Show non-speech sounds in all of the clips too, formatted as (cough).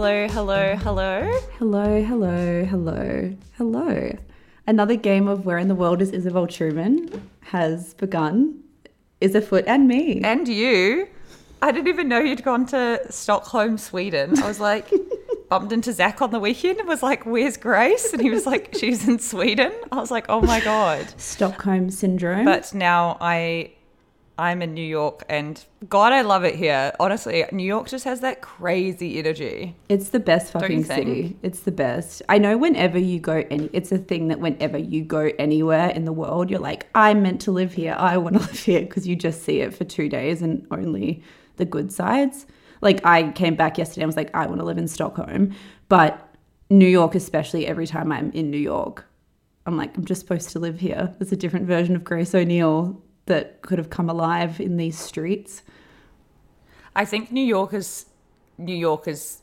Hello, hello, hello. Hello, hello, hello, hello. Another game of Where in the World is Isabel Truman has begun. Is afoot and me. And you. I didn't even know you'd gone to Stockholm, Sweden. I was like, (laughs) bumped into Zach on the weekend and was like, Where's Grace? And he was like, She's in Sweden. I was like, Oh my God. Stockholm syndrome. But now I. I'm in New York and God, I love it here. Honestly, New York just has that crazy energy. it's the best fucking city. It's the best. I know whenever you go any it's a thing that whenever you go anywhere in the world, you're like, I'm meant to live here. I want to (laughs) live here because you just see it for two days and only the good sides. Like I came back yesterday and was like, I want to live in Stockholm. But New York, especially every time I'm in New York, I'm like, I'm just supposed to live here. There's a different version of Grace O'Neill that could have come alive in these streets. I think New York is New York is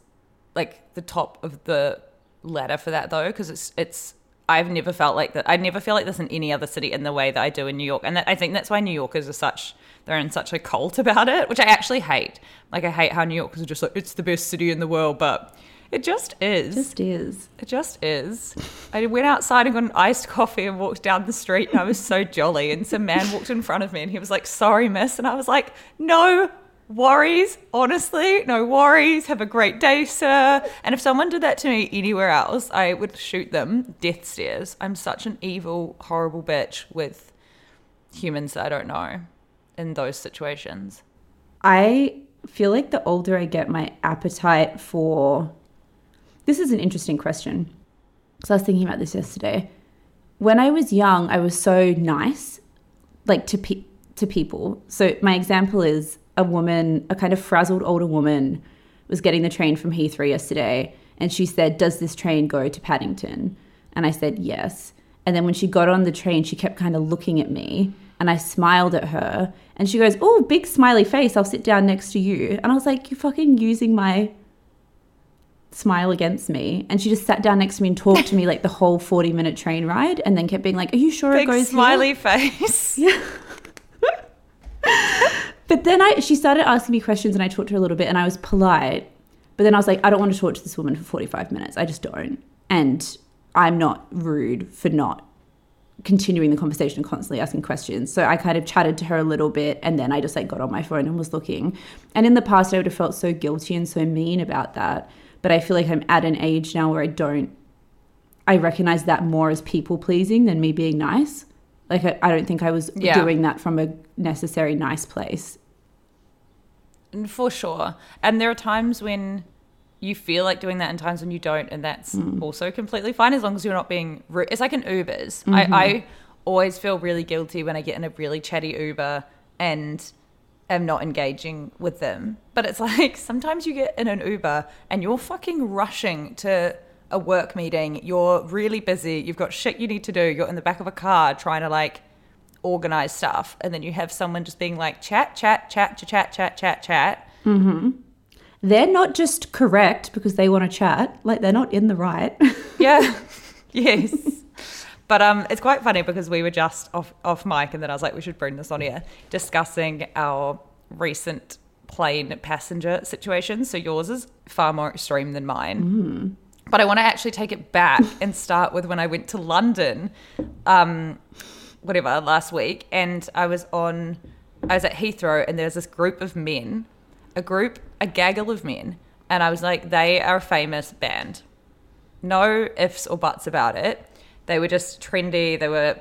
like the top of the ladder for that though, because it's it's. I've never felt like that. I never feel like this in any other city in the way that I do in New York, and that, I think that's why New Yorkers are such. They're in such a cult about it, which I actually hate. Like I hate how New Yorkers are just like it's the best city in the world, but it just is. Just is. It just is. I went outside and got an iced (laughs) coffee and walked down the street and I was so jolly. And some man walked in front of me and he was like, sorry, miss. And I was like, no worries. Honestly, no worries. Have a great day, sir. And if someone did that to me anywhere else, I would shoot them death stares. I'm such an evil, horrible bitch with humans that I don't know in those situations. I feel like the older I get, my appetite for this is an interesting question because I was thinking about this yesterday. When I was young, I was so nice, like to pe- to people. So my example is a woman, a kind of frazzled older woman, was getting the train from Heathrow yesterday, and she said, "Does this train go to Paddington?" And I said, "Yes." And then when she got on the train, she kept kind of looking at me, and I smiled at her, and she goes, "Oh, big smiley face. I'll sit down next to you." And I was like, "You're fucking using my smile against me. And she just sat down next to me and talked to me like the whole 40 minute train ride and then kept being like are you sure it Big goes smiley here? face. (laughs) but then i she started asking me questions and i talked to her a little bit and i was polite. But then i was like i don't want to talk to this woman for 45 minutes. I just don't. And i'm not rude for not continuing the conversation and constantly asking questions. So i kind of chatted to her a little bit and then i just like got on my phone and was looking. And in the past i would have felt so guilty and so mean about that but i feel like i'm at an age now where i don't I recognize that more as people pleasing than me being nice. Like I, I don't think I was Yeah. doing that from a necessary nice place. For sure. And there are times when you feel like doing that and times when you don't, and that's Mm. also completely fine as long as you're not being rude. It's like an Ubers. Mm-hmm. I, I always feel really guilty when I get in a really chatty Uber and am not engaging with them. But it's (laughs) like sometimes you get in an Uber and you're fucking rushing to a work meeting. You're really busy. You've got shit you need to do. You're in the back of a car trying to like organize stuff, and then you have someone just being like chat, chat, chat, chat, chat, chat, chat, chat. Mm-hmm. They're not just correct because they want to chat, like they're not in the right. (laughs) Yeah. (laughs) yes. But um, it's quite funny because we were just off off mic, and then I was like, we should bring this on here, discussing our recent plane passenger situation. So yours is far more extreme than mine. But I want to actually take it back (laughs) and start with when I went to London, um, whatever, last week, and I was on, I was at Heathrow, and there's this group of men, a group, a gaggle of men, and I was like, they are a famous band no ifs or buts about it. They were just trendy. They were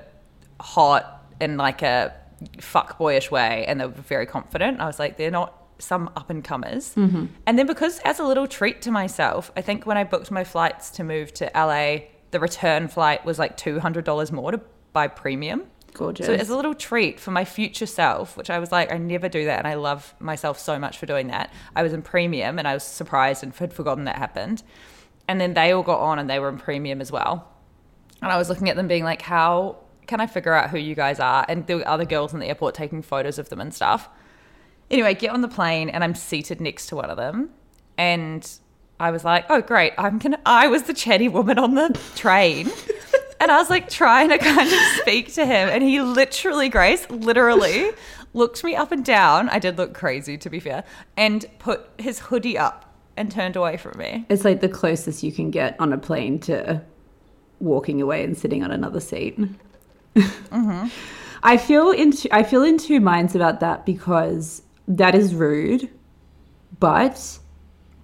hot in like a fuck boyish way, and they were very confident. I was like, they're not some up and comers. Mm-hmm. And then because as a little treat to myself, I think when I booked my flights to move to LA, the return flight was like two hundred dollars more to buy premium. Gorgeous. So as a little treat for my future self, which I was like, I never do that, and I love myself so much for doing that. I was in premium, and I was surprised and had forgotten that happened. And then they all got on, and they were in premium as well. And I was looking at them, being like, how can I figure out who you guys are? And there were other girls in the airport taking photos of them and stuff. Anyway, get on the plane, and I'm seated next to one of them, and I was like, oh great, I'm gonna. I was the chatty woman on the (laughs) train. And I was like trying to kind of speak to him, and he literally, Grace, literally (laughs) looked me up and down. I did look crazy, to be fair, and put his hoodie up and turned away from me. It's like the closest you can get on a plane to walking away and sitting on another seat. Mm-hmm. (laughs) I feel in two, I feel in two minds about that because that is rude, but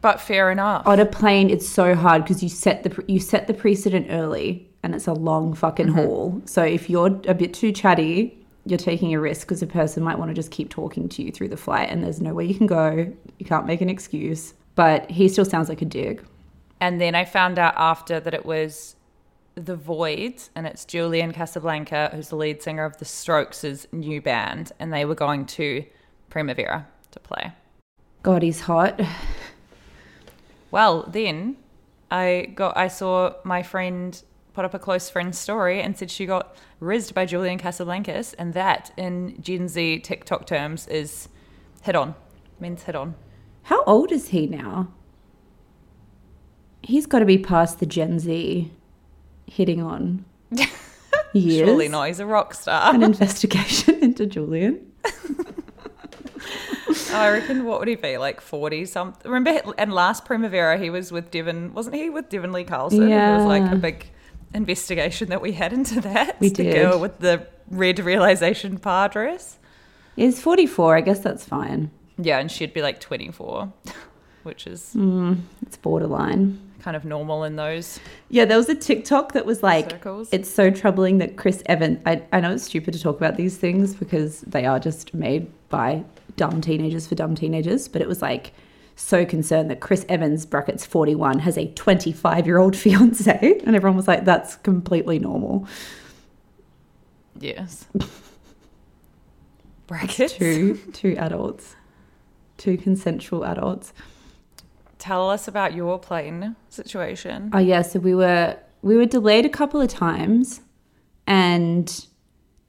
But fair enough. on a plane it's so hard because you set the you set the precedent early and it's a long fucking mm-hmm. haul. So if you're a bit too chatty, you're taking a risk because a person might want to just keep talking to you through the flight and there's nowhere you can go. You can't make an excuse. But he still sounds like a dig. And then I found out after that it was The Void, and it's Julian Casablanca, who's the lead singer of The Strokes' new band, and they were going to Primavera to play. God, he's hot. Well, then I got I saw my friend put up a close friend story and said she got rizzed by Julian Casablancas, and that in Gen Z TikTok terms is hit on, means hit on. How old is he now? He's got to be past the Gen Z hitting on (laughs) years. Surely not. He's a rock star. An investigation (laughs) into Julian. (laughs) I reckon what would he be like forty something? Remember, and last Primavera he was with Devon, wasn't he with Devon Lee Carlson? And There was like a big investigation that we had into that. We the did. girl with the red Realisation Par dress. He's 44. I guess that's fine. Yeah, and she'd be like twenty four, which is hmm, It's borderline. Kind of normal in those. Yeah, there was a TikTok that was like, Circles. it's so troubling that Chris Evans. I, I know it's stupid to talk about these things because they are just made by dumb teenagers for dumb teenagers, but it was like so concerned that Chris Evans, brackets 41, has a 25 year old (laughs) fiance. And everyone was like, that's completely normal. Yes. (laughs) Brackets. Two, two adults, two consensual adults. Tell us about your plane situation. Oh yeah, so we were we were delayed a couple of times, and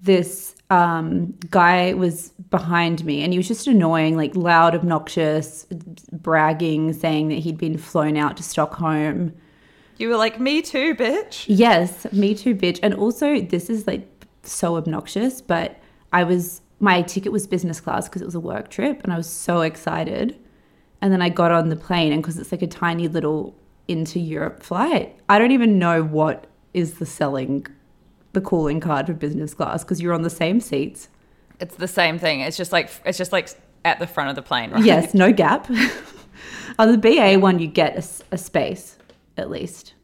this um, guy was behind me, and he was just annoying, like loud, obnoxious, bragging, saying that he'd been flown out to Stockholm. You were like, me too, bitch. Yes, me too, bitch. And also, this is like so obnoxious, but I was my ticket was business class because it was a work trip, and I was so excited. And then I got on the plane, and because it's like a tiny little into Europe flight, I don't even know what is the selling, the calling card for business class because you're on the same seats. It's the same thing. It's just like it's just like at the front of the plane, right? Yes, no (laughs) gap. (laughs) on the BA one, you get a space at least,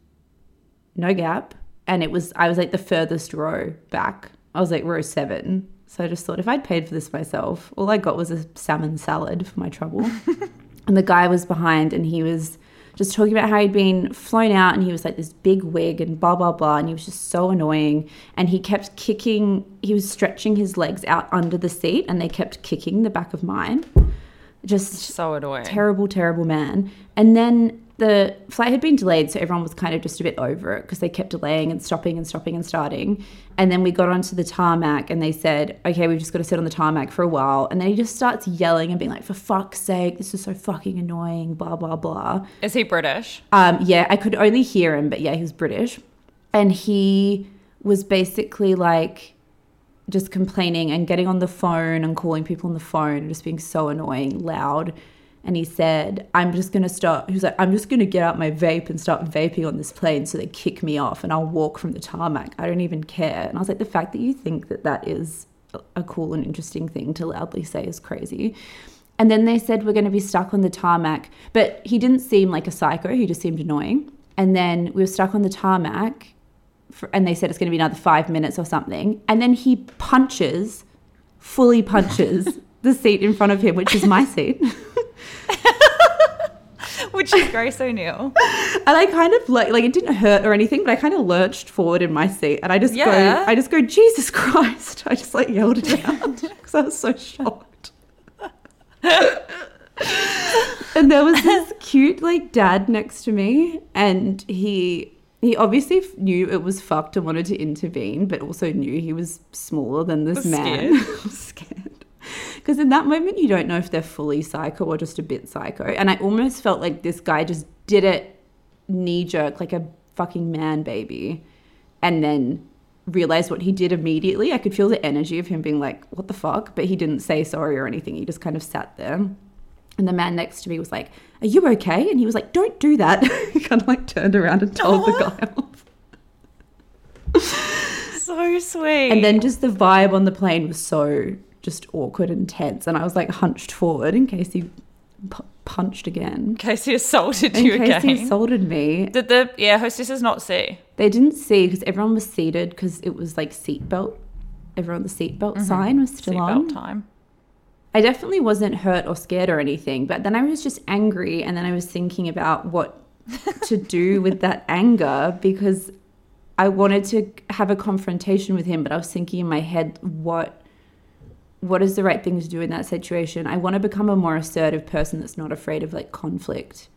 no gap. And it was, I was like the furthest row back. I was like row seven. So I just thought if I'd paid for this myself, all I got was a salmon salad for my trouble. (laughs) and the guy was behind and he was just talking about how he'd been flown out and he was like this big wig and blah, blah, blah. And he was just so annoying. And he kept kicking, he was stretching his legs out under the seat and they kept kicking the back of mine. Just So annoying. terrible, terrible man. And then the flight had been delayed, so everyone was kind of just a bit over it because they kept delaying and stopping and stopping and starting. And then we got onto the tarmac and they said, okay, we've just got to sit on the tarmac for a while. And then he just starts yelling and being like, for fuck's sake, this is so fucking annoying, blah, blah, blah. Is he British? Um, yeah, I could only hear him, but yeah, he was British. And he was basically like just complaining and getting on the phone and calling people on the phone and just being so annoying, loud. And he said, I'm just going to start, he was like, I'm just going to get out my vape and start vaping on this plane so they kick me off and I'll walk from the tarmac. I don't even care. And I was like, the fact that you think that that is a cool and interesting thing to loudly say is crazy. And then they said, we're going to be stuck on the tarmac. But he didn't seem like a psycho, he just seemed annoying. And then we were stuck on the tarmac for, and they said it's going to be another five minutes or something. And then he punches, fully punches (laughs) the seat in front of him, which is my (laughs) seat. (laughs) Which is Grace O'Neill. And I kind of like like it didn't hurt or anything, but I kind of lurched forward in my seat, and I just Yeah. go, I just go, Jesus Christ! (laughs) I just like yelled it out because I was so shocked. and there was this cute like dad next to me, and he he obviously f- knew it was fucked and wanted to intervene, but also knew he was smaller than this Was man. scared. Scared. (laughs) Because in that moment, you don't know if they're fully psycho or just a bit psycho. And I almost felt like this guy just did it knee jerk, like a fucking man baby, and then realized what he did immediately. I could feel the energy of him being like, what the fuck? But he didn't say sorry or anything. He just kind of sat there. And the man next to me was like, Are you okay? And he was like, Don't do that. (laughs) he kind of like turned around and told the (laughs) guy off. So sweet. And then just the vibe on the plane was so just awkward and tense. And I was like hunched forward in case he p- punched again. in case he assaulted In you case again. he assaulted me. Did the yeah hostesses not see? They didn't see because everyone was seated because it was like seatbelt. Everyone, the seatbelt mm-hmm. sign was still on. Seatbelt time. I definitely wasn't hurt or scared or anything, but then I was just angry and then I was thinking about what (laughs) to do with that anger because I wanted to have a confrontation with him, but I was thinking in my head what what is the right thing to do in that situation? I want to become a more assertive person that's not afraid of like conflict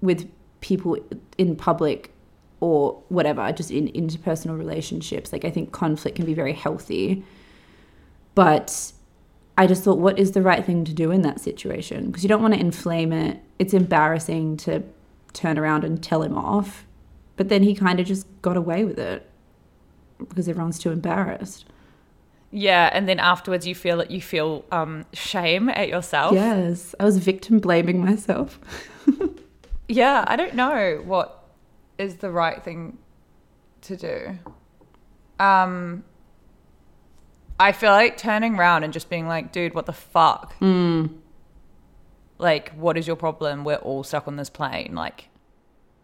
with people in public or whatever, just in interpersonal relationships. Like I think conflict can be very healthy. But I just thought, what is the right thing to do in that situation? Because you don't want to inflame it. It's embarrassing to turn around and tell him off. But then he kind of just got away with it because everyone's too embarrassed. Yeah, and then afterwards you feel that you feel um, shame at yourself. Yes, I was victim blaming myself. (laughs) Yeah, I don't know what is the right thing to do. Um, I feel like turning around and just being like, dude, what the fuck? Like, what is your problem? We're all stuck on this plane. Like,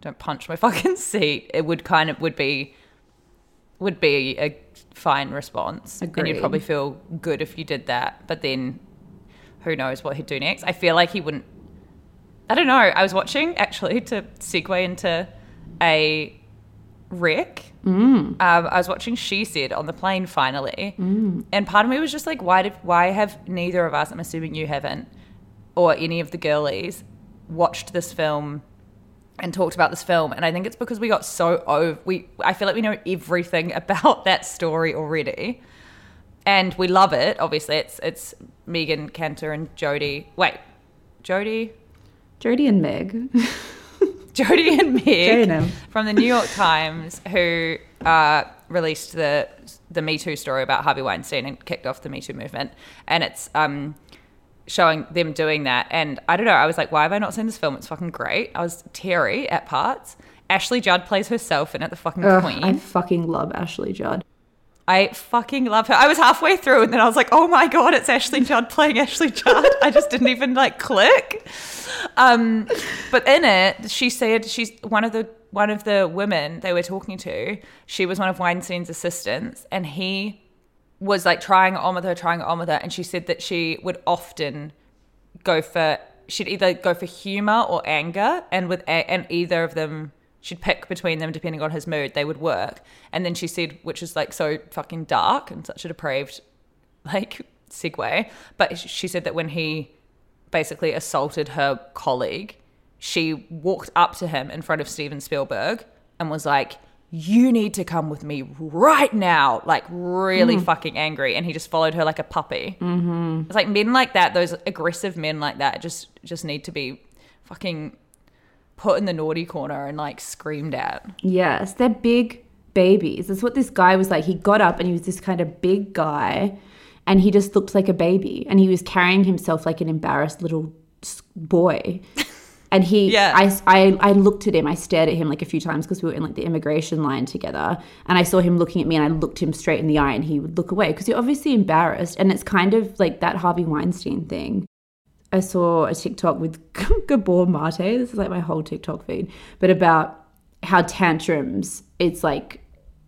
don't punch my (laughs) fucking seat. It would kind of would be would be a fine response. And you'd probably feel good if you did that. But then who knows what he'd do next? I feel like he wouldn't I don't know. I was watching actually to segue into a wreck. Um, I was watching She Said on the plane finally, and part of me was just like, why did why have neither of us? I'm assuming you haven't, or any of the girlies, watched this film and talked about this film. And I think it's because we got so over. We I feel like we know everything (laughs) about that story already, and we love it. Obviously, it's it's Megan Kantor and Jodi. Wait, Jodi. Jodi and Meg. (laughs) Jodi and Meg J&M. from the New York (laughs) Times, who uh, released the the Me Too story about Harvey Weinstein and kicked off the Me Too movement, and it's um, showing them doing that. And I don't know, I was like, why have I not seen this film? It's fucking great. I was teary at parts. Ashley Judd plays herself in it, the fucking Ugh, queen. I fucking love Ashley Judd. I fucking love her. I was halfway through and then I was like, oh my God, it's Ashley Judd playing (laughs) Ashley Judd. I just didn't even like click. Um, but in it, she said she's one of the one of the women they were talking to. She was one of Weinstein's assistants, and he was like trying it on with her, trying it on with her, and she said that she would often go for she'd either go for humor or anger, and with and either of them she'd pick between them depending on his mood. They would work, and then she said, which is like so fucking dark and such a depraved (laughs) like segue, but she said that when he basically assaulted her colleague, she walked up to him in front of Steven Spielberg and was like, You need to come with me right now. Like, really fucking angry. And he just followed her like a puppy. Mm-hmm. It's like men like that, those aggressive men like that, just just need to be fucking put in the naughty corner and like screamed at. Yes, they're big babies. That's what this guy was like. He got up and he was this kind of big guy and he just looked like a baby and he was carrying himself like an embarrassed little boy. And he, Yeah. I, I, I looked at him, I stared at him like a few times because we were in like the immigration line together. And I saw him looking at me and I looked him straight in the eye and he would look away because you're obviously embarrassed. And it's kind of like that Harvey Weinstein thing. I saw a TikTok with (laughs) Gabor Mate. This is like my whole TikTok feed, but about how tantrums, it's like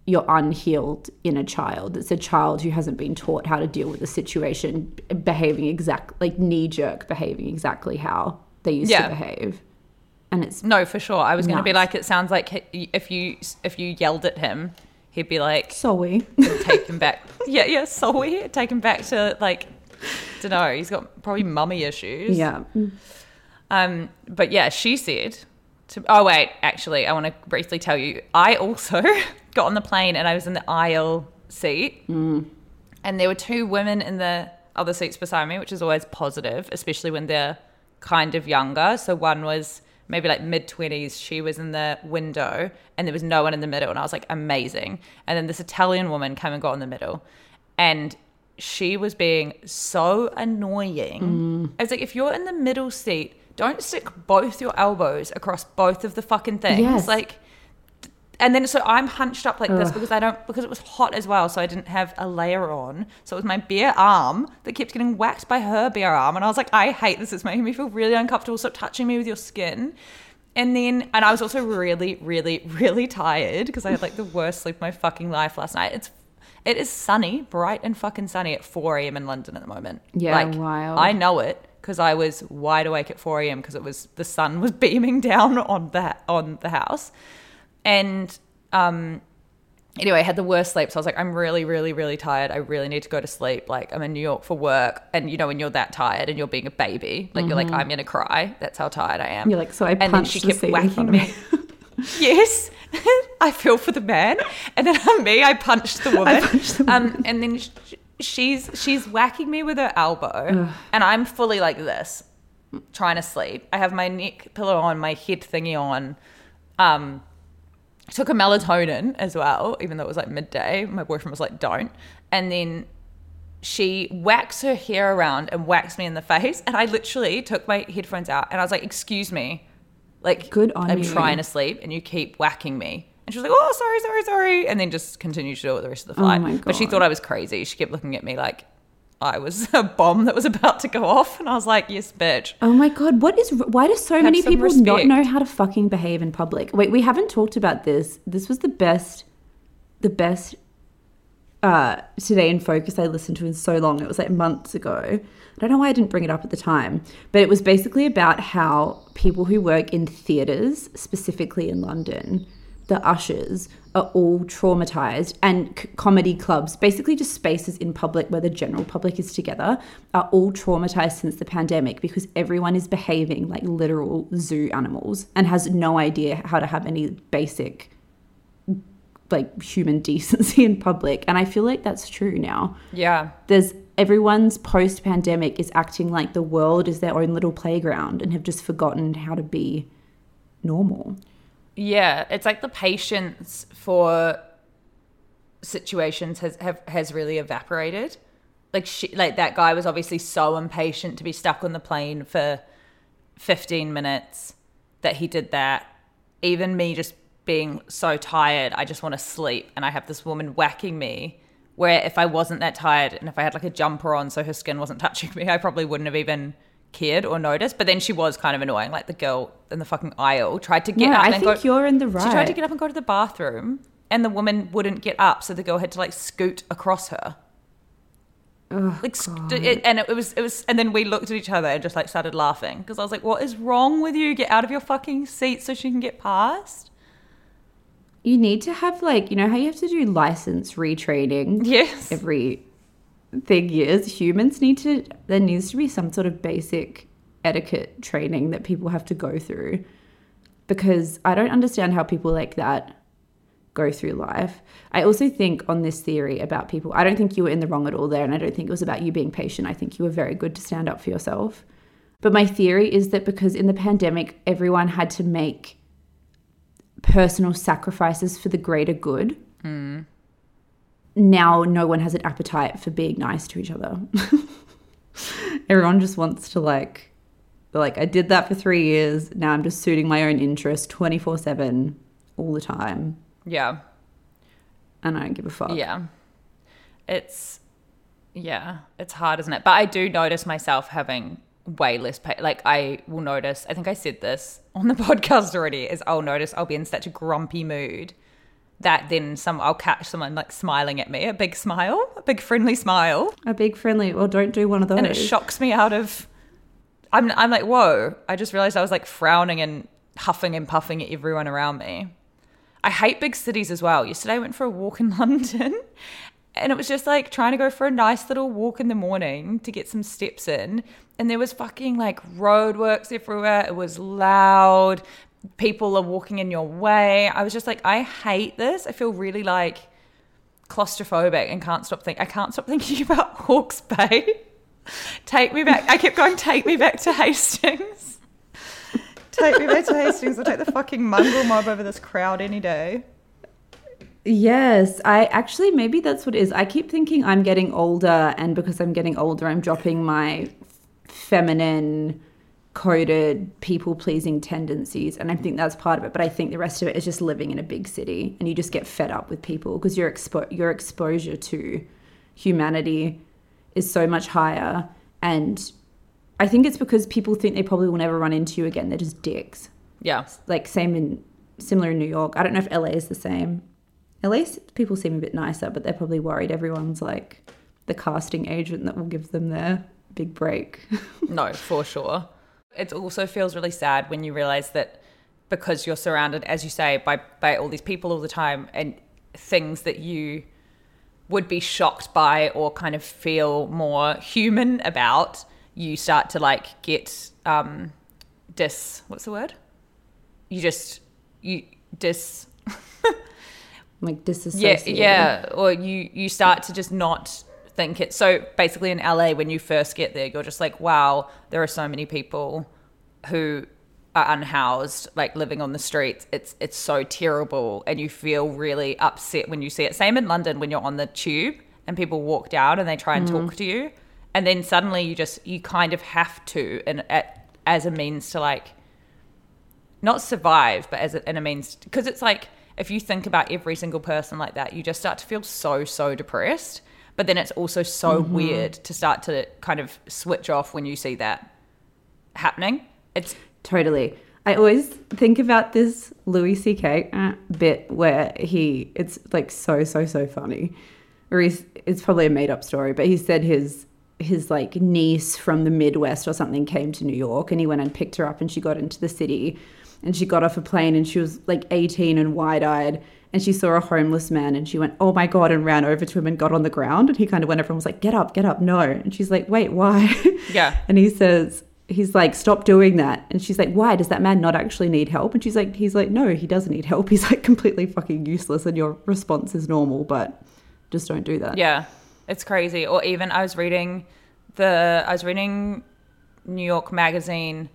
you're unhealed in a child. It's a child who hasn't been taught how to deal with the situation, behaving exact like knee jerk, behaving exactly how they used Yeah. to behave. And it's No, for sure. I was going to be like, it sounds like if you if you yelled at him, he'd be like, sorry. take him (laughs) back. Yeah, yeah, sorry. Take him back to like, don't know. He's got probably mummy issues. yeah. Um, but yeah, she said. To, oh wait, actually, I want to briefly tell you. I also (laughs) got on the plane and I was in the aisle seat, and there were two women in the other seats beside me, which is always positive, especially when they're kind of younger. So one was maybe like mid twenties. She was in the window, and there was no one in the middle, and I was like, amazing. And then this Italian woman came and got in the middle, and she was being so annoying. Mm. I was like, if you're in the middle seat, don't stick both your elbows across both of the fucking things. Yes. Like, and then so I'm hunched up like this because I don't because it was hot as well, so I didn't have a layer on. So it was my bare arm that kept getting whacked by her bare arm, and I was like, I hate this. It's making me feel really uncomfortable. Stop touching me with your skin. And then, and I was also really, really, really tired because I had like the worst sleep of my fucking life last night. It's it is sunny, bright and fucking sunny at 4 a.m. in London at the moment. Yeah, like, wild. I know it because I was wide awake at 4 a.m. because it was the sun was (laughs) beaming down on the on the house, and um, anyway, I had the worst sleep. So I was like, I'm really, really, really tired. I really need to go to sleep. Like I'm in New York for work, and you know when you're that tired and you're being a baby, like you're like I'm gonna cry. That's how tired I am. You're like, so I and then punched she the kept whacking me. (laughs) yes, (laughs) I feel for the man, and then on (laughs) me, I punched the woman. Um, and then sh- she's she's whacking me with her elbow, and I'm fully like this, trying to sleep. I have my neck pillow on, my head thingy on. Um, I took a melatonin as well, even though it was like midday. My boyfriend was like, "Don't," and then she whacks her hair around and whacks me in the face, and I literally took my headphones out and I was like, "Excuse me." Like, Good on I'm you. trying to sleep and you keep whacking me. And she was like, oh, sorry, sorry, sorry. And then just continued to do it the rest of the Oh flight. my But she thought I was crazy. She kept looking at me like I was (laughs) a bomb that was about to go off. And I was like, yes, bitch. Oh my god, what is why do so many some people not know how to fucking behave in public? Wait, we haven't talked about this. This was the best the best uh today in focus I listened to in so long. It was like months ago. I don't know why I didn't bring it up at the time, but it was basically about how people who work in theaters, specifically in London, the ushers are all traumatized and c- comedy clubs basically just spaces in public where the general public is together are all traumatized since the pandemic because everyone is behaving like literal zoo animals and has no idea how to have any basic like human (laughs) decency in public and i feel like that's true now Yeah. there's everyone's post pandemic is acting like the world is their own little playground and have just forgotten how to be normal Yeah, it's like the patience for situations has have, has really evaporated. Like she, like that guy was obviously so impatient to be stuck on the plane for 15 minutes that he did that. Even me just being so tired, I just want to sleep and I have this woman whacking me where if I wasn't that tired and if I had like a jumper on so her skin wasn't touching me, I probably wouldn't have even cared or noticed. But then she was kind of annoying. Like the girl in the fucking aisle tried to get No, up I and think go, you're in the right. She tried to get up and go to the bathroom and the woman wouldn't get up, so the girl had to like scoot across her. Oh, like, sc- it, and it, was, it was, and then we looked at each other and just like started laughing because I was like, "What is wrong with you? Get out of your fucking seat so she can get past." you need to have like you know how you have to do license retraining Yes, every thing years humans need to there needs to be some sort of basic etiquette training that people have to go through because I don't understand how people like that go through life. I also think on this theory about people, I don't think you were in the wrong at all there. And I don't think it was about you being patient. I think you were very good to stand up for yourself. But my theory is that because in the pandemic, everyone had to make personal sacrifices for the greater good, hmm. Now no one has an appetite for being nice to each other. (laughs) everyone just wants to like, like, I did that for three years. Now I'm just suiting my own interest 24 7 all the time. Yeah. And I don't give a fuck. Yeah. It's yeah, it's hard, isn't it? But I do notice myself having way less pay. Like I will notice. I think I said this on the (laughs) podcast already. Is I'll notice I'll be in such a grumpy mood that then some I'll catch someone like smiling at me, a big smile, a big friendly smile, A big friendly, Well, don't do one of those. and it shocks me out of. I'm I'm like whoa! I just realized I was like frowning and huffing and puffing at everyone around me. I hate big cities as well. Yesterday I went for a walk in (laughs) London and it was just like trying to go for a nice little walk in the morning to get some steps in. And there was fucking like roadworks everywhere. It was loud. People are walking in your way. I was just like, I hate this. I feel really like claustrophobic and can't stop thinking. I can't stop thinking (laughs) about Hawke's Bay. take me back. I kept going, take me back to Hastings. take me back to Hastings. I'll take the fucking mongrel mob over this crowd any day. Yes, I actually maybe that's what it is. I keep thinking I'm getting older, and because I'm getting older, I'm dropping my feminine, coded, people pleasing tendencies, and I think that's part of it. But I think the rest of it is just living in a big city, and you just get fed up with people because your expo- your exposure to humanity is so much higher, and I think it's because people think they probably will never run into you again. They're just dicks Yeah. like same in similar in New York. I don't know if LA is the same. LA people seem a bit nicer, but they're probably worried everyone's like the casting agent that will give them their big break. (laughs) No, for sure. It also feels really sad when you realize that because you're surrounded, as you say, by by all these people all the time and things that you would be shocked by or kind of feel more human about, you start to like get um dis what's the word? You just you dis (laughs) like disassociate. yeah yeah or you you start to just not think it so basically in la when you first get there you're just like wow there are so many people who are unhoused like living on the streets. It's it's so terrible. And you feel really upset when you see it. Same in london when you're on the tube and people walk down and they try and talk mm. to you. And then suddenly you just you kind of have to and at, as a means to like not survive, but as a, in a means because it's like if you think about every single person like that, you just start to feel so so depressed. But then it's also so weird to start to kind of switch off when you see that happening. It's Totally. I always think about this Louis C.K. uh, bit where he, it's like so, so, so funny. Or he's, it's probably a made up story, but he said his, his like niece from the Midwest or something came to New York and he went and picked her up and she got into the city and she got off a plane and she was like 18 and wide eyed and she saw a homeless man and she went, oh my God, and ran over to him and got on the ground. And he kind of went over and was like, get up, get up, no. And she's like, wait, why? (laughs) Yeah. And he says, he's like, stop doing that. And she's like, why? Does that man not actually need help? And she's like, he's like, no, he doesn't need help. (laughs) He's like completely fucking useless. And your response is normal, but just don't do that. yeah, it's crazy. Or even I was reading the I was reading New York Magazine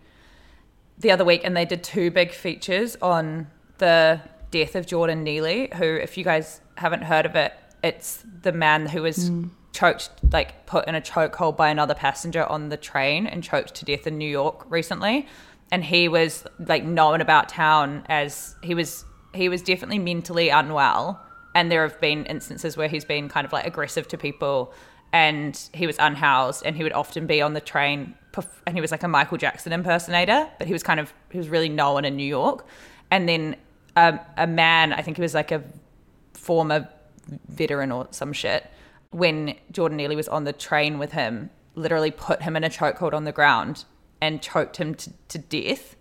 the other week, and they did two big features on the death of Jordan Neely, who, if you guys haven't heard of it, it's the man who was hmm. choked, like put in a chokehold by another passenger on the train and choked to death in New York recently. And he was like known about town as he was he was definitely mentally unwell. And there have been instances where he's been kind of like aggressive to people and he was unhoused and he would often be on the train perf- and he was like a Michael Jackson impersonator, but he was kind of he was really known in New York. And then um, a man, I think he was like a former veteran or some shit, when Jordan Neely was on the train with him, literally put him in a chokehold on the ground and choked him to, to death.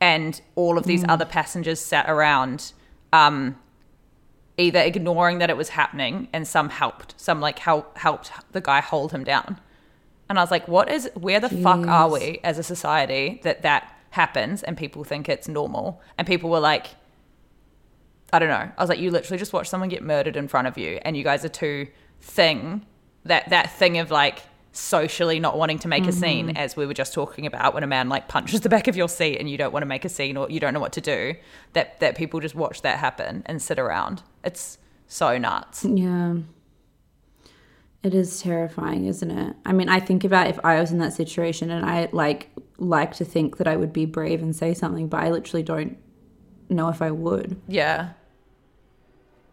And all of these other passengers sat around, um, either ignoring that it was happening, and some helped. Some like help, helped the guy hold him down. And And I was like, what is, where the fuck are we as a society that that happens and people think it's normal? And people were like, I don't know. I was like, you literally just watched someone get murdered in front of you, and you guys are too thing that that thing of like socially not wanting to make a scene, mm-hmm. as we were just talking about, when a man like punches the back of your seat and you don't want to make a scene or you don't know what to do. That that people just watch that happen and sit around. It's so nuts. Yeah. It is terrifying, isn't it? I mean, I think about if I was in that situation and I like like to think that I would be brave and say something, but I literally don't know if I would. Yeah.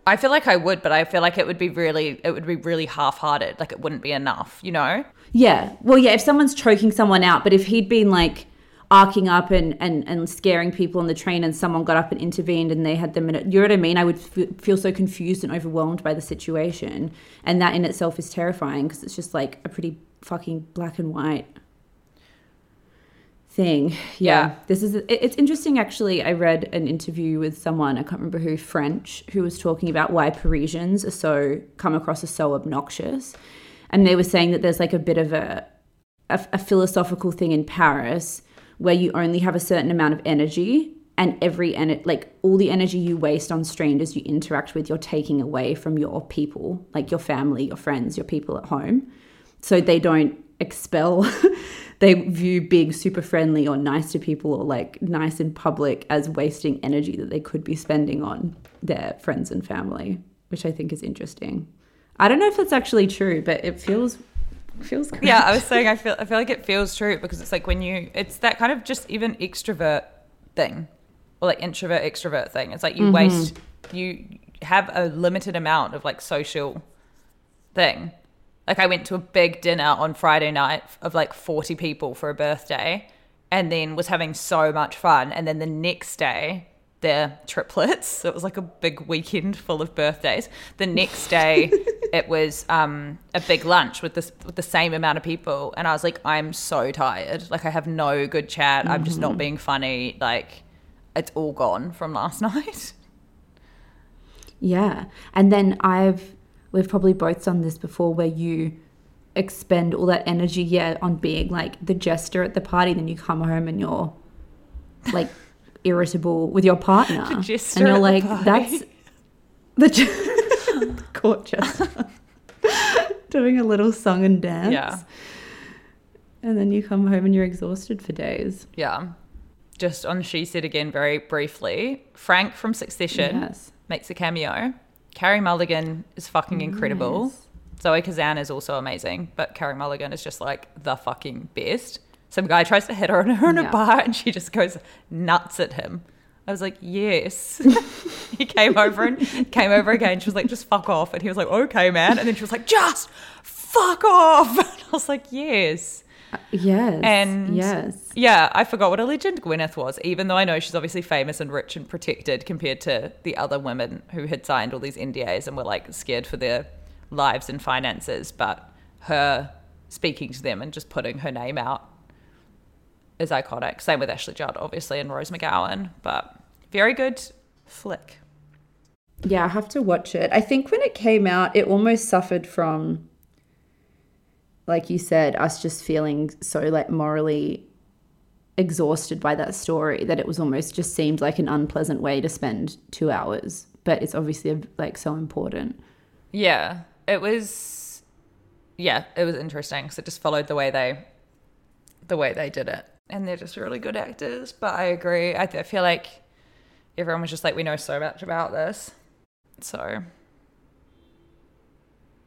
I feel like I would, but I feel like it would be really, it would be really half-hearted. Like it wouldn't be enough, you know? Yeah. Well, yeah, if someone's choking someone out, but if he'd been like arcing up and, and, and scaring people on the train and someone got up and intervened and they had the minute, you know what I mean? I would f- feel so confused and overwhelmed by the situation. And that in itself is terrifying because it's just like a pretty fucking black and white thing. Yeah. Yeah. This is, it's interesting actually. I read an interview with someone, I can't remember who, French, who was talking about why Parisians are so, come across as so obnoxious. And they were saying that there's like a bit of a, a, a philosophical thing in Paris where you only have a certain amount of energy and every and like all the energy you waste on strangers you interact with you're taking away from your people like your family your friends your people at home so they don't expel (laughs) they view being super friendly or nice to people or like nice in public as wasting energy that they could be spending on their friends and family which i think is interesting i don't know if that's actually true but it feels feels correct. Yeah, I was saying I feel I feel like it feels true because it's like when you it's that kind of just even extrovert thing or like introvert extrovert thing. It's like you mm-hmm. waste you have a limited amount of like social thing. Like I went to a big dinner on Friday night of like 40 people for a birthday and then was having so much fun and then the next day they're triplets. So (laughs) it was like a big weekend full of birthdays. The next day (laughs) it was um, a big lunch with this with the same amount of people and I was like I'm so tired. Like I have no good chat. I'm just not being funny. Like it's all gone from last (laughs) night. Yeah. And then I've, we've probably both done this before where you expend all that energy, yeah, on being like the jester at the party. Then you come home and you're like (laughs) irritable with your partner. The jester and you're like, that's the, the (laughs) court jester. Doing a little song and dance. Yeah. And then you come home and you're exhausted for days. Yeah. Just on She Said Again very briefly, Frank from Succession Yes. makes a cameo. Carey Mulligan is fucking incredible. Nice. Zoe Kazan is also amazing, but Carey Mulligan is just like the fucking best. Some guy tries to hit her on her in Yeah. a bar and she just goes nuts at him. I was like, yes. (laughs) he came over and came over again. She was like, just fuck off. And he was like, okay, man. And then she was like, just fuck off. (laughs) And I was like, yes. Yes. And yes. yeah, I forgot what a legend Gwyneth was, even though I know she's obviously famous and rich and protected compared to the other women who had signed all these NDAs and were like scared for their lives and finances. But her speaking to them and just putting her name out is iconic. Same with Ashley Judd, obviously, and Rose McGowan. But very good flick. Yeah, I have to watch it. I think when it came out, it almost suffered from, like you said, us just feeling so like morally exhausted by that story that it was almost just seemed like an unpleasant way to spend two hours. But it's obviously like so important. Yeah, it was. Yeah, it was interesting because it just followed the way they, the way they did it, and they're just really good actors. But I agree. I, I feel like everyone was just like, we know so much about this, so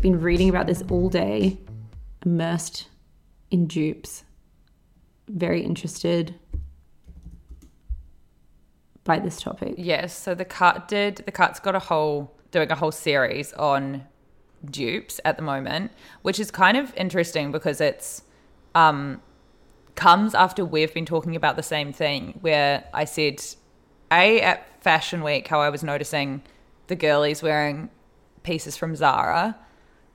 Been reading about this all day. Immersed in dupes. Very interested by this topic. Yes, so the cut did the cut's got a whole doing a whole series on dupes at the moment, which is kind of interesting because it's um comes after we've been talking about the same thing where I said a at fashion week how I was noticing the girlies wearing pieces from Zara,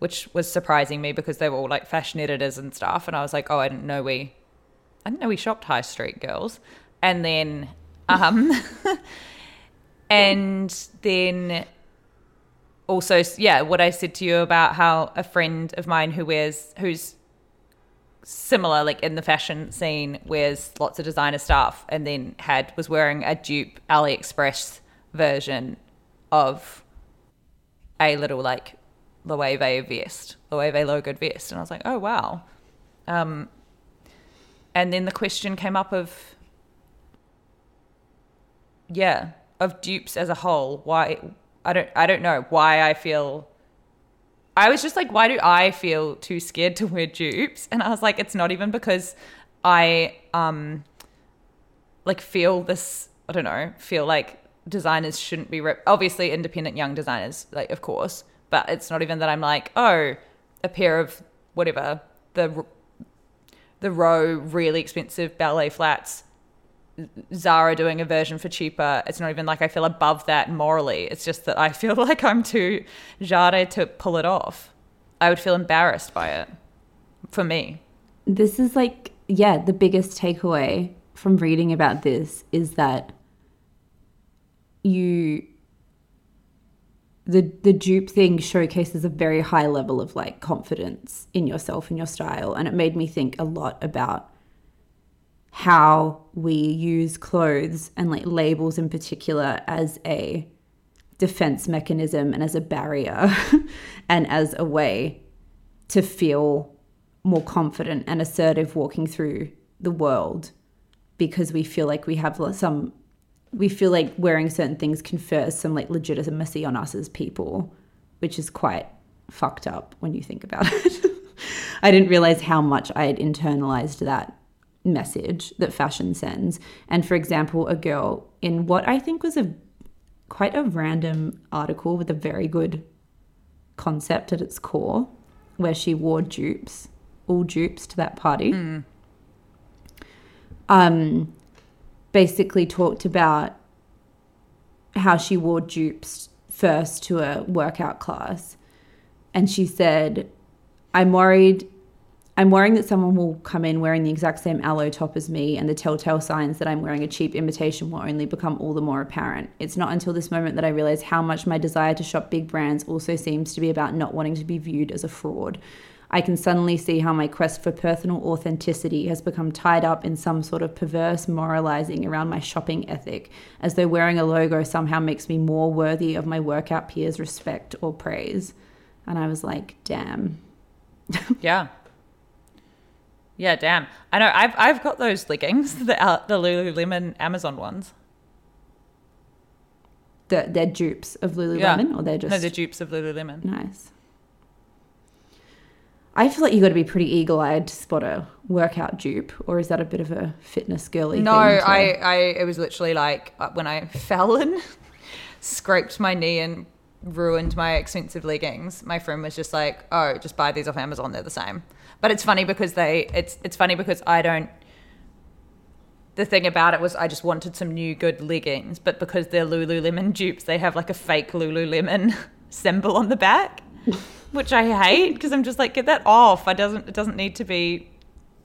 which was surprising me because they were all like fashion editors and stuff and I was like, "Oh, I didn't know we I didn't know we shopped high street girls." And then um (laughs) and then also yeah what i said to you about how a friend of mine who wears who's similar like in the fashion scene wears lots of designer stuff and then had was wearing a dupe aliexpress version of a little like loewe vest loewe logoed vest and i was like oh wow. Um and then the question came up of yeah of dupes as a whole. Why i don't i don't know why i feel i was just like why do i feel too scared to wear dupes? And i was like it's not even because i um like feel this i don't know feel like designers shouldn't be obviously independent young designers like of course but it's not even that i'm like oh a pair of whatever the the row really expensive ballet flats Zara doing a version for cheaper. It's not even like I feel above that morally. It's just that I (laughs) feel like I'm too jade to pull it off. I would feel embarrassed by it for me. This is like, yeah, the biggest takeaway from reading about this is that you the the dupe thing showcases a very high level of like confidence in yourself and your style and it made me think a lot about how we use clothes and like labels in particular as a defense mechanism and as a barrier (laughs) and as a way to feel more confident and assertive walking through the world because we feel like we have some we feel like wearing certain things confers some like legitimacy on us as people which is quite fucked up when you think about (laughs) it i didn't realize how much i had internalized that message that fashion sends. And for example, a girl in what I think was a quite a random article with a very good concept at its core, where she wore dupes, all dupes to that party. Mm. Um, basically talked about how she wore dupes first to a workout class. And she said, I'm worried I'm worrying that someone will come in wearing the exact same Alo top as me, and the telltale signs that I'm wearing a cheap imitation will only become all the more apparent. It's not until this moment that I realize how much my desire to shop big brands also seems to be about not wanting to be viewed as a fraud. I can suddenly see how my quest for personal authenticity has become tied up in some sort of perverse moralizing around my shopping ethic, as though wearing a logo somehow makes me more worthy of my workout peers' respect or praise. And I was like, damn. (laughs) yeah. Yeah, damn. I know. I've I've got those leggings, (laughs) the uh, the Lululemon Amazon ones. The, they're dupes of Lululemon, Yeah. or they're just No, they're dupes of Lululemon. nice. I feel like you got to be pretty eagle-eyed to spot a workout dupe, or is that a bit of a fitness girly? No, thing to- I, I it was literally like uh, when I (laughs) fell and scraped my knee and ruined my expensive leggings. My friend was just like, "Oh, just buy these off Amazon. They're the same." But it's funny because they it's it's funny because I don't the thing about it was I just wanted some new good leggings, but because they're Lululemon (laughs) dupes, they have like a fake Lululemon (laughs) symbol on the back, which I hate because I'm just like, get that off. I doesn't. It doesn't need to be.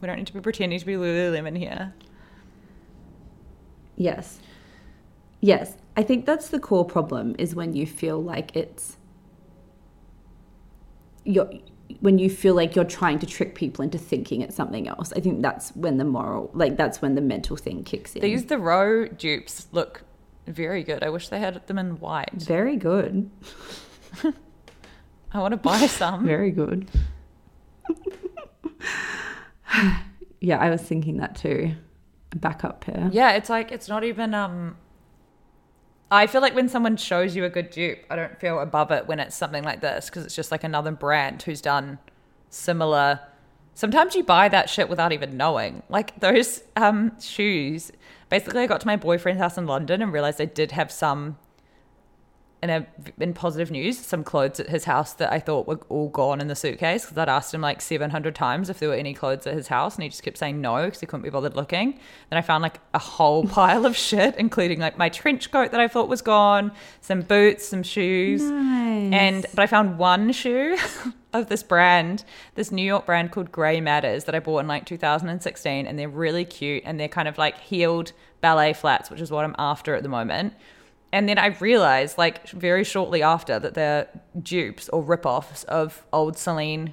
We don't need to be pretending to be Lululemon here. Yes. Yes. I think that's the core problem is when you feel like it's you're when you feel like you're trying to trick people into thinking it's something else. I think that's when the moral like that's when the mental thing kicks in. These the row dupes look very good. I wish they had them in white. Very good. (laughs) I want to buy (laughs) some. Very good. (sighs) yeah, I was thinking that too. A backup pair. Yeah, it's like it's not even um I feel like when someone shows you a good dupe, I don't feel above it when it's something like this because it's just like another brand who's done similar. Sometimes you buy that shit without even knowing. Like those um, shoes. Basically, I got to my boyfriend's house in London and realized I did have some in a in positive news, some clothes at his house that I thought were all gone in the suitcase because I'd asked him like 700 times if there were any clothes at his house, and he just kept saying no because he couldn't be bothered looking. Then I found like a whole (laughs) pile of shit, including like my trench coat that I thought was gone, some boots, some shoes, Nice. and but I found one shoe (laughs) of this brand, this New York brand called Grey Matters that I bought in like 2016, and they're really cute and they're kind of like heeled ballet flats, which is what I'm after at the moment. And then I realized, like, very shortly after, that they're dupes or rip-offs of old Celine,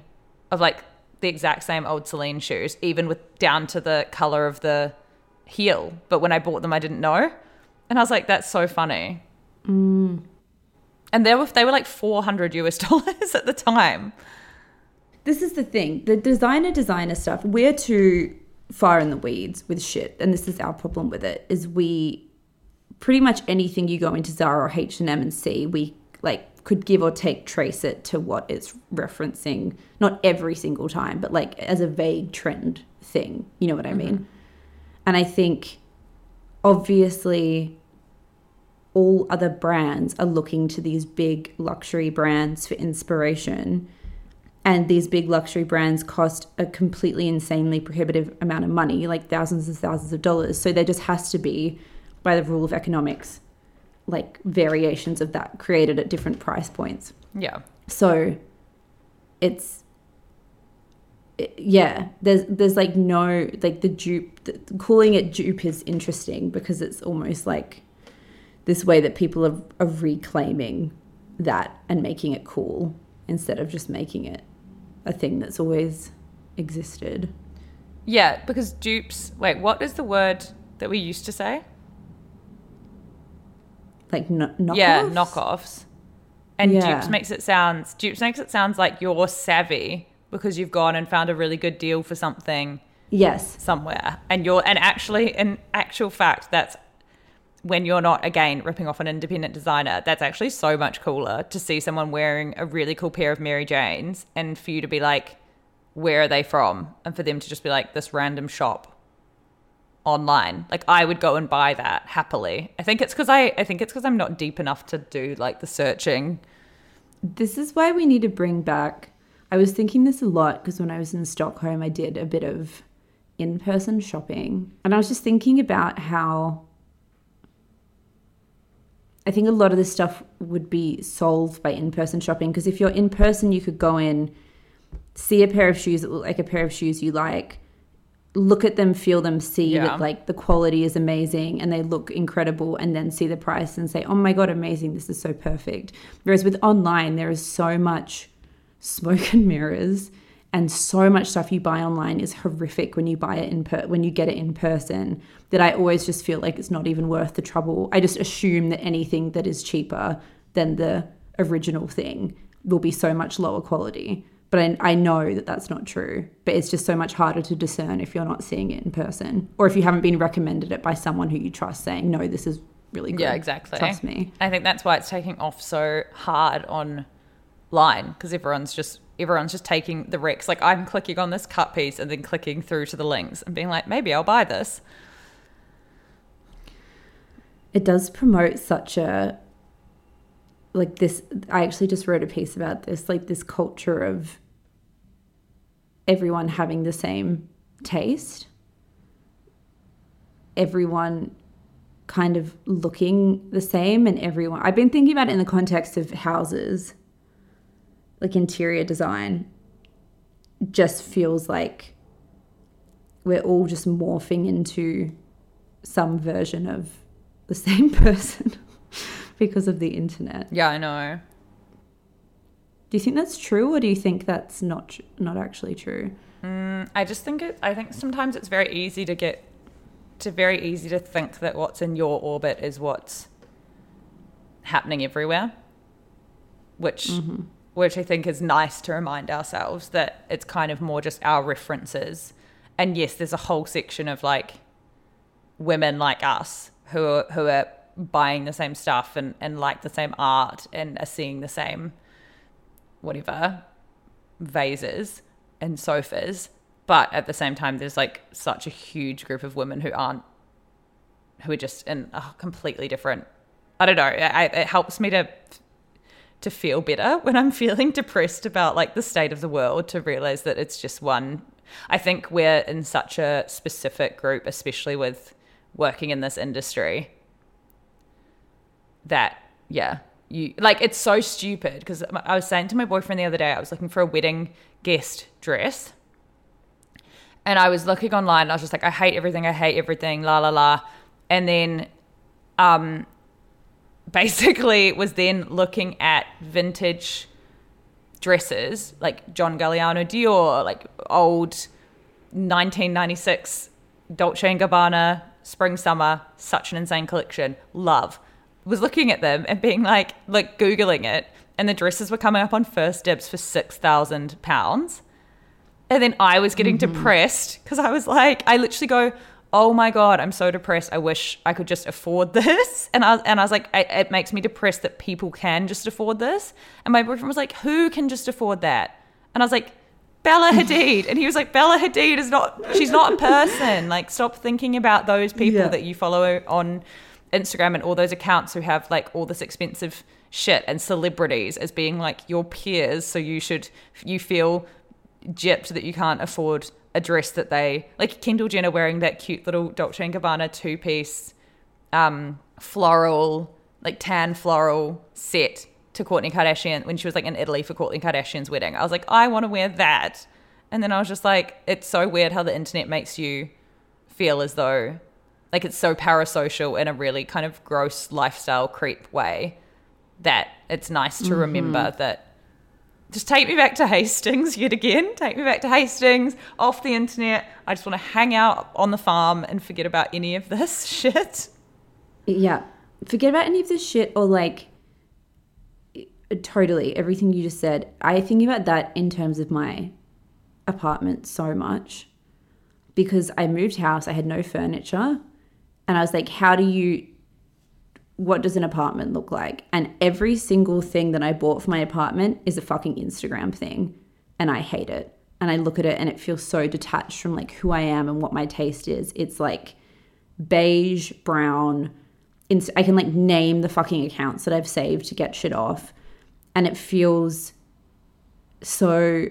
of like the exact same old Celine shoes, even with down to the color of the heel. But when I bought them, I didn't know, and I was like, "That's so funny." Mm. And they were they were like four hundred US (laughs) dollars at the time. This is the thing. The designer designer stuff, we're too far in the weeds with shit, and this is our problem with it. Is we pretty much anything you go into Zara or H and see, we like could give or take trace it to what it's referencing. Not every single time, but like as a vague trend thing. You know what I mean? Mm-hmm. And I think obviously all other brands are looking to these big luxury brands for inspiration and these big luxury brands cost a completely insanely prohibitive amount of money like thousands and thousands of dollars so there just has to be by the rule of economics like variations of that created at different price points Yeah, so it's it- yeah there's there's like no like the dupe the, calling it dupe is interesting because it's almost like this way that people are, are reclaiming that and making it cool instead of just making it a thing that's always existed yeah, because dupes. Wait, what is the word that we used to say? Like no, knockoffs? Yeah, knockoffs. And Yeah. dupes makes it sounds dupes makes it sounds like you're savvy because you've gone and found a really good deal for something yes somewhere. And you're and actually in actual fact that's when you're not again ripping off an independent designer, that's actually so much cooler to see someone wearing a really cool pair of Mary Janes and for you to be like, where are they from? And for them to just be like this random shop online. Like I would go and buy that happily. I think it's because I I think it's because I'm not deep enough to do like the searching. This is why we need to bring back. I was thinking this a lot because when I was in Stockholm, I did a bit of in person shopping. And I was just thinking about how I think a lot of this stuff would be solved by in person shopping because if you're in person, you could go in, see a pair of shoes that look like a pair of shoes you like, look at them, feel them, see Yeah. that like the quality is amazing and they look incredible, and then see the price and say, oh my God, amazing, this is so perfect. Whereas with online, there is so much smoke and mirrors and so much stuff you buy online is horrific when you buy it in per- when you get it in person that I always just feel like it's not even worth the trouble. I just assume that anything that is cheaper than the original thing will be so much lower quality. But I, I know that that's not true. But it's just so much harder to discern if you're not seeing it in person or if you haven't been recommended it by someone who you trust saying, no, this is really good. Yeah, exactly. Trust me. I think that's why it's taking off so hard online because everyone's just everyone's just taking the recs. Like I'm clicking on this cut piece and then clicking through to the links and being like, maybe I'll buy this. it does promote such a like this i actually just wrote a piece about this like this culture of everyone having the same taste. Everyone kind of looking the same and everyone I've been thinking about it in the context of houses. Like interior design just feels like we're all just morphing into some version of the same (laughs) person because of the internet. Yeah, I know. Do you think that's true or do you think that's not not actually true? Mm, I just think it. I think sometimes it's very easy to get to very easy to think that what's in your orbit is what's happening everywhere, which mm-hmm. which I think is nice to remind ourselves that it's kind of more just our references. And yes, there's a whole section of like women like us who are, who are buying the same stuff and, and like the same art and are seeing the same whatever vases and sofas but at the same time there's like such a huge group of women who aren't who are just in a completely different i don't know I, it helps me to to feel better when i'm (laughs) feeling depressed about like the state of the world to realize that it's just one. I think we're in such a specific group especially with working in this industry that yeah you like it's so stupid because i was saying to my boyfriend the other day i was looking for a wedding guest dress. And i was looking online and i was just like i hate everything i hate everything la la la. And then um basically (laughs) was then looking at vintage dresses like john galliano dior like old 1996 dolce and gabbana spring summer such an insane collection. Love was looking at them and being like like googling it and the dresses were coming up on 1stDibs for six thousand pounds and then i was getting mm-hmm. depressed because i was like i literally go oh my god i'm so depressed i wish i could just afford (laughs) this and i, and I was like it, it makes me depressed that people can just afford this and my boyfriend was like who can just afford that and i was like Bella (laughs) Hadid. And he was like, Bella Hadid is not, she's not a person. Like, stop thinking about those people Yeah. that you follow on Instagram and all those accounts who have like all this expensive shit and celebrities as being like your peers. So you should, you feel gypped that you can't afford a dress that they, like Kendall Jenner wearing that cute little Dolce & Gabbana two piece, um, floral, like tan floral set to Kourtney Kardashian when she was like in Italy for Kourtney Kardashian's wedding. I was like, I want to wear that. And then I was just like, it's so weird how the internet makes you feel as though like it's so parasocial in a really kind of gross lifestyle creep way that it's nice to remember mm-hmm. that just take me back to Hastings (laughs) yet again. Take me back to Hastings off the internet. I just want to hang out on the farm and forget about any of this (laughs) shit. Yeah. Forget about any of this shit or like totally everything you just said. I think about that in terms of my apartment so much because I moved house, I had no furniture, and I was like, how do you what does an apartment look like? And every single thing that I bought for my apartment is a fucking Instagram thing, and I hate it. And I look at it and it feels so detached from like who I am and what my taste is. It's like beige, brown. I can like name the fucking accounts that I've saved to get shit off, and it feels so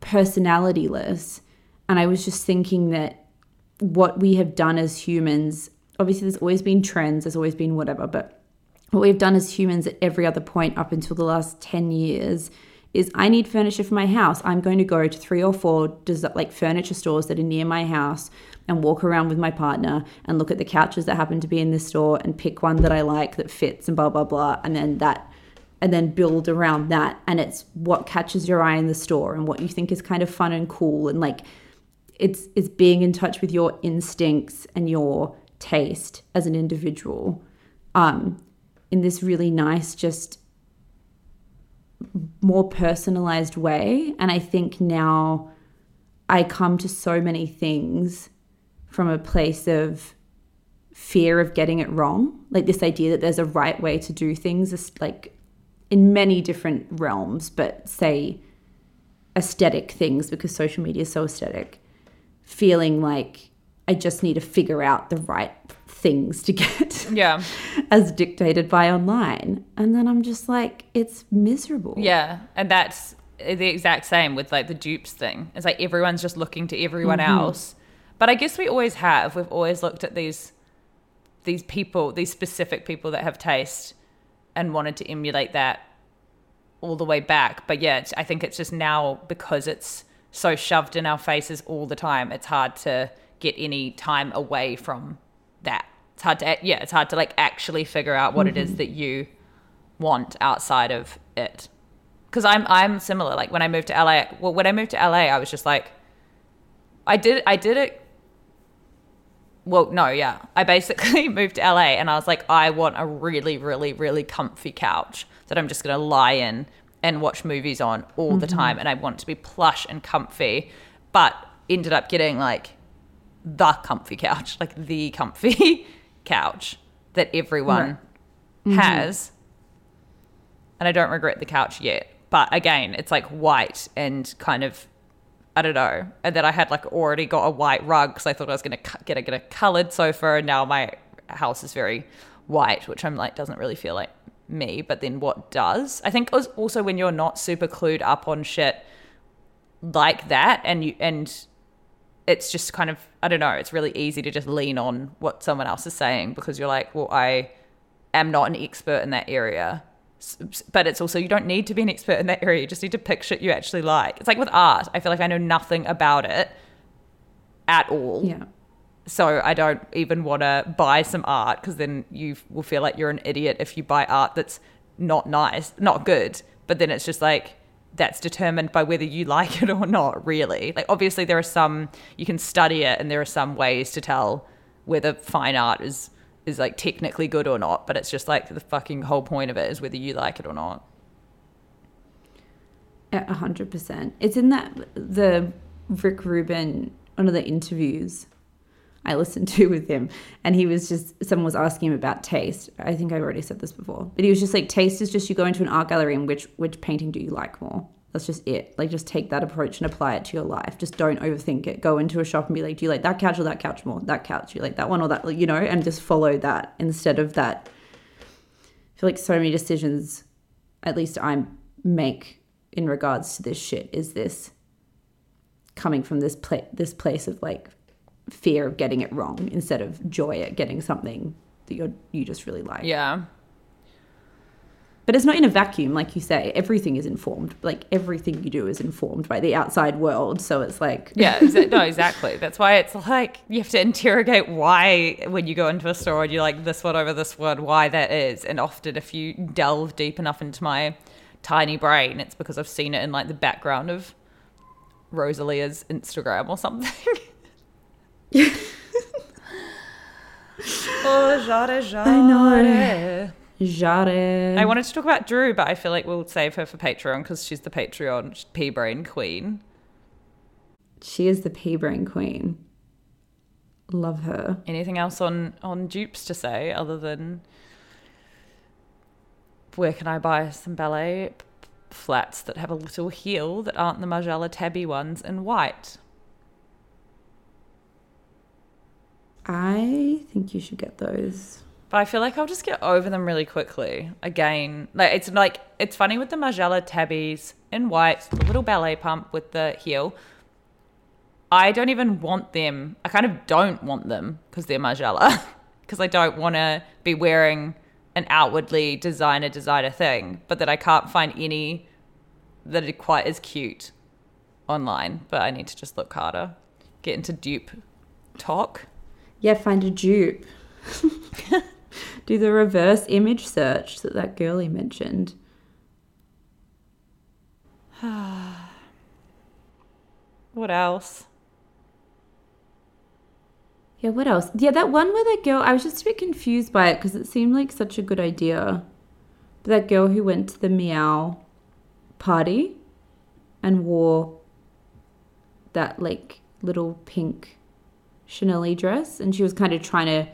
personalityless. And I was just thinking that what we have done as humans, obviously, there's always been trends, there's always been whatever, but what we've done as humans at every other point up until the last 10 years is I need furniture for my house. I'm going to go to three or four like furniture stores that are near my house and walk around with my partner and look at the couches that happen to be in this store and pick one that I like that fits and blah blah blah and then that and then build around that and it's what catches your eye in the store and what you think is kind of fun and cool and like it's it's being in touch with your instincts and your taste as an individual um in this really nice just more personalized way. And i think now i come to so many things from a place of fear of getting it wrong. Like this idea that there's a right way to do things is like in many different realms but say aesthetic things because social media is so aesthetic. Feeling like i just need to figure out the right things to get Yeah. (laughs) as dictated by online and then i'm just like it's miserable Yeah, and that's the exact same with like the dupes thing. It's like everyone's just looking to everyone mm-hmm. else, But I guess we always have. We've always looked at these these people, these specific people that have taste and wanted to emulate that all the way back. But yeah, I think it's just now because it's so shoved in our faces all the time, it's hard to get any time away from that. It's hard to yeah, it's hard to like actually figure out what mm-hmm. it is that you want outside of it. Cuz I'm I'm similar. Like when I moved to LA, well when I moved to LA, I was just like I did I did it well, no, yeah. I basically (laughs) moved to LA and I was like, I want a really, really, really comfy couch that I'm just going to lie in and watch movies on all mm-hmm. the time. And I want to be plush and comfy, but ended up getting like the comfy couch, like the comfy (laughs) couch that everyone mm-hmm. has. And I don't regret the couch yet. But again, it's like white and kind of I don't know. And then I had like already got a white rug because I thought I was going to get a, get a colored sofa. And now my house is very white, which I'm like, doesn't really feel like me. But then what does? I think also when you're not super clued up on shit like that and you, and it's just kind of, I don't know, it's really easy to just lean on what someone else is saying because you're like, well, I am not an expert in that area but it's also you don't need to be an expert in that area. You just need to pick shit you actually like. It's like with art. I feel like I know nothing about it at all. Yeah. So I don't even want to buy some art because then you will feel like you're an idiot if you buy art that's not nice, not good. But then it's just like that's determined by whether you (laughs) like it or not. Really, like obviously there are some you can study it, and there are some ways to tell whether fine art is is like technically good or not, but it's just like the fucking whole point of it is whether you like it or not. A hundred percent. It's in that the Rick Rubin one of the interviews I listened to with him, and he was just someone was asking him about taste. I think I've already said this before, but he was just like, taste is just you go into an art gallery and which which painting do you like more? That's just it. Like, just take that approach and apply it to your life. Just don't overthink it. Go into a shop and be like, do you like that couch or that couch more? That couch, you like that one or that, you know, and just follow that instead of that. I feel like so many decisions, at least I make in regards to this shit, is this coming from this place, this place of like fear of getting it wrong instead of joy at getting something that you you just really like. Yeah. But it's not in a vacuum, like you say. Everything is informed. Like everything you do is informed by the outside world. So it's like (laughs) yeah, no, exactly. That's why it's like you have to interrogate why when you go into a store and you're like this word over this word, why that is. And often, if you delve deep enough into my tiny brain, it's because I've seen it in like the background of Rosalia's Instagram or something. (laughs) (laughs) oh, jare, jare. I know. Jare. I wanted to talk about Drew, but I feel like we'll save her for Patreon because she's the Patreon pea brain queen. She is the pea brain queen. Love her. Anything else on on dupes to say other than where can I buy some ballet flats that have a little heel that aren't the Margiela tabby ones in white? I think you should get those. But I feel like I'll just get over them really quickly. Again, like it's like it's funny with the Margiela tabbies in white, the little ballet pump with the heel. I don't even want them. I kind of don't want them because they're Margiela. (laughs) Because I don't want to be wearing an outwardly designer designer thing, but that I can't find any that are quite as cute online. But I need to just look harder. Get into dupe talk. Yeah, find a dupe. (laughs) do the reverse image search that that girlie mentioned. (sighs) what else? Yeah, what else? Yeah, that one where that girl, I was just a bit confused by it because it seemed like such a good idea. But that girl who went to the Miaou party and wore that like little pink Chanel dress and she was kind of trying to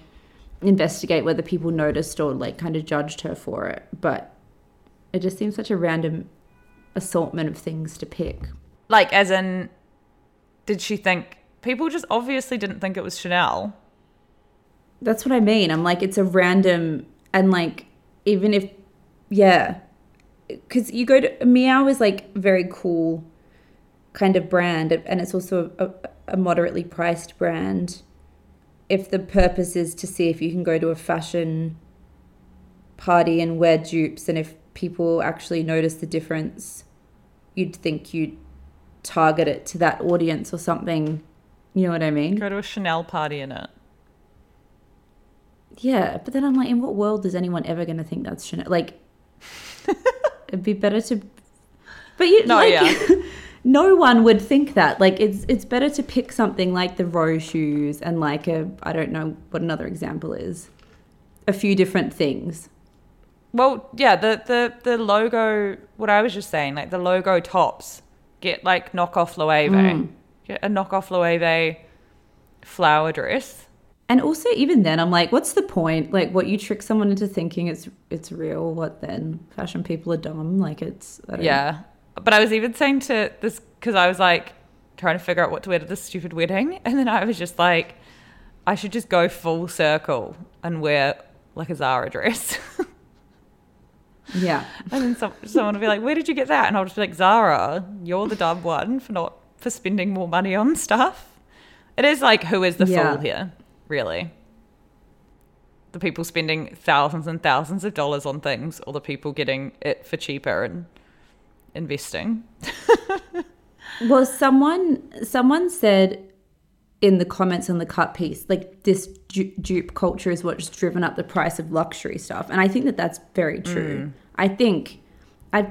investigate whether people noticed or like kind of judged her for it. But it just seems such a random assortment of things to pick. Like, as in, did she think people just obviously didn't think it was Chanel? That's what I mean. I'm like, it's a random, and like, even if, yeah, because you go to Miaou is like very cool kind of brand, and it's also a, a moderately priced brand, if the purpose is to see if you can go to a fashion party and wear dupes and if people actually notice the difference, you'd think you'd target it to that audience or something. You know what I mean? Go to a Chanel party in it. Yeah, but then I'm like, in what world is anyone ever going to think that's Chanel? Like, (laughs) it'd be better to. But you, No, like, yeah. (laughs) no one would think that. Like, it's it's better to pick something like the row shoes and like a I don't know what another example is, a few different things. Well, yeah, the, the, the logo, what I was just saying, like the logo tops, get like knockoff Loewe. Mm. Get a knockoff Loewe flower dress. And also, even then, I'm like, what's the point? Like, what you trick someone into thinking it's it's real? What then? Fashion people are dumb. Like, it's I don't Yeah. But I was even saying to this, because I was like trying to figure out what to wear to this stupid wedding. (laughs) And then I was just like, I should just go full circle and wear like a Zara dress. (laughs) yeah. And then some, someone will be like, "Where did you get that?" And I'll just be like, "Zara, you're the dumb one for not for spending more money on stuff." It is like, who is the Yeah. fool here, really? The people spending thousands and thousands of dollars on things, or the people getting it for cheaper and investing? (laughs) Well, someone someone said in the comments on the cut piece, like this du- dupe culture is what's driven up the price of luxury stuff, and I think that that's very true. Mm. I think I've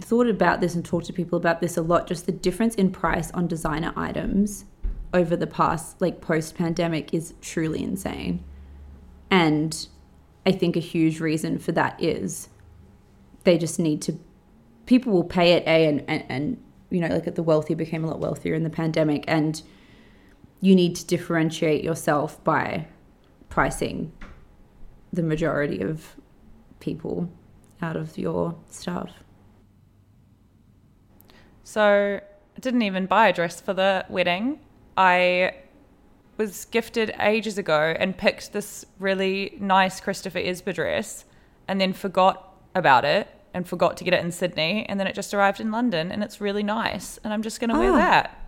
thought about this and talked to people about this a lot. Just the difference in price on designer items over the past, like post pandemic, is truly insane, and I think a huge reason for that is they just need to people will pay it a and, and and you know like the wealthy became a lot wealthier in the pandemic and you need to differentiate yourself by pricing the majority of people out of your stuff So I didn't even buy a dress for the wedding. I was gifted ages ago and picked this really nice Christopher Esber dress and then forgot about it and forgot to get it in Sydney and then it just arrived in London and it's really nice and I'm just going to wear Ah. that.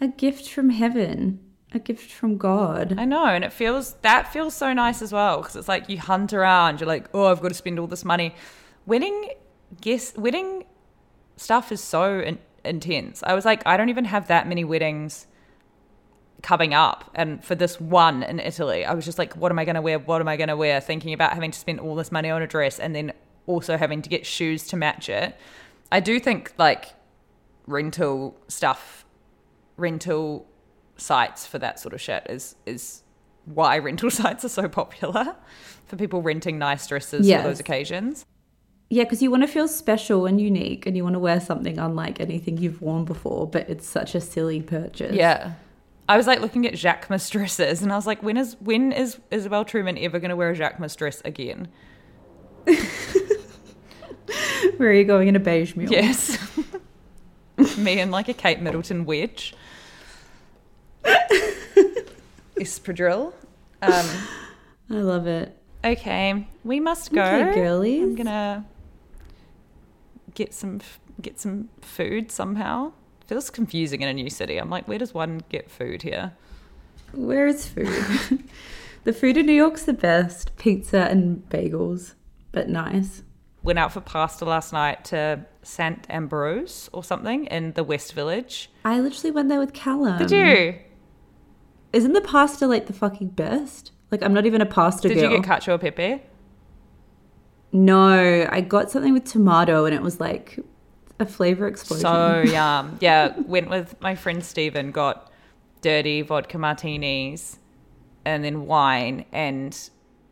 a gift from heaven a gift from god I know and it feels that feels so nice as well because it's like you hunt around you're like oh I've got to spend all this money. Wedding guess wedding stuff is so in- intense. I was like I don't even have that many weddings coming up and for this one in Italy I was just like what am I going to wear what am I going to wear thinking about having to spend all this money on a dress and then also having to get shoes to match it I do think like rental stuff rental sites for that sort of shit is is why rental (laughs) sites are so popular for people renting nice dresses Yes. for those occasions yeah because you want to feel special and unique and you want to wear something unlike anything you've worn before but it's such a silly purchase Yeah. I was like looking at Jacquemus (laughs) dresses and I was like, when is when is Isabel Truman ever gonna wear a Jacquemus dress again? (laughs) (laughs) where are you going in a beige mule Yes. (laughs) Me and like a Kate Middleton wedge. Espadrille. Um, i love it okay, we must go. Okay, girlies. I'm gonna get some get some food somehow. Feels confusing in a new city. I'm like, where does one get food here? Where is food? (laughs) the food in New York's the best. Pizza and bagels, but nice. Went out for pasta last night to Sant Ambroeus or something in the West Village. I literally went there with Callum. Did you? Isn't the pasta like the fucking best? Like I'm not even a pasta girl. Did girl. you get cacio e pepe? no, I got something with tomato and it was like a flavor explosion. So (laughs) yum. Yeah, went with my friend Stephen, got dirty vodka martinis and then wine and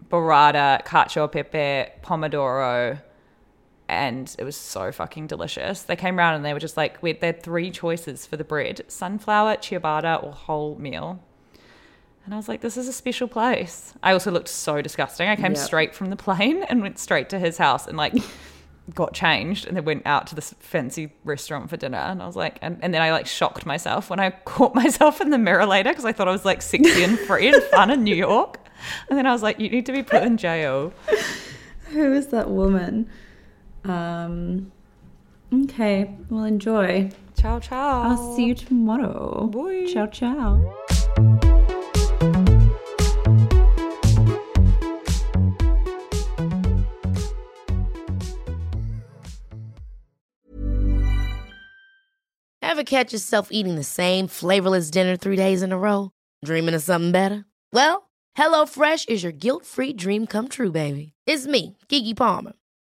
burrata, cacio e pepe, pomodoro. And it was so fucking delicious. They came around and they were just like, we, they had three choices for the bread sunflower, ciabatta, or wholemeal. And I was like, this is a special place. I also looked so disgusting. I came Yep. straight from the plane (laughs) and went straight to his house and like got changed and then went out to this fancy restaurant for dinner. And I was like, and, and then I like shocked myself when I (laughs) caught myself in the mirror later because I thought I was like sexy and free and fun in New York. And then I was like, you need to be put in jail. (laughs) Who is that woman? Um. Okay, well enjoy. Ciao, ciao. I'll see you tomorrow. Bye. Ciao, ciao. Ever catch yourself eating the same flavorless dinner three days in a row? Dreaming of something better? Well, HelloFresh is your guilt-free dream come true, baby. It's me, Keke Palmer.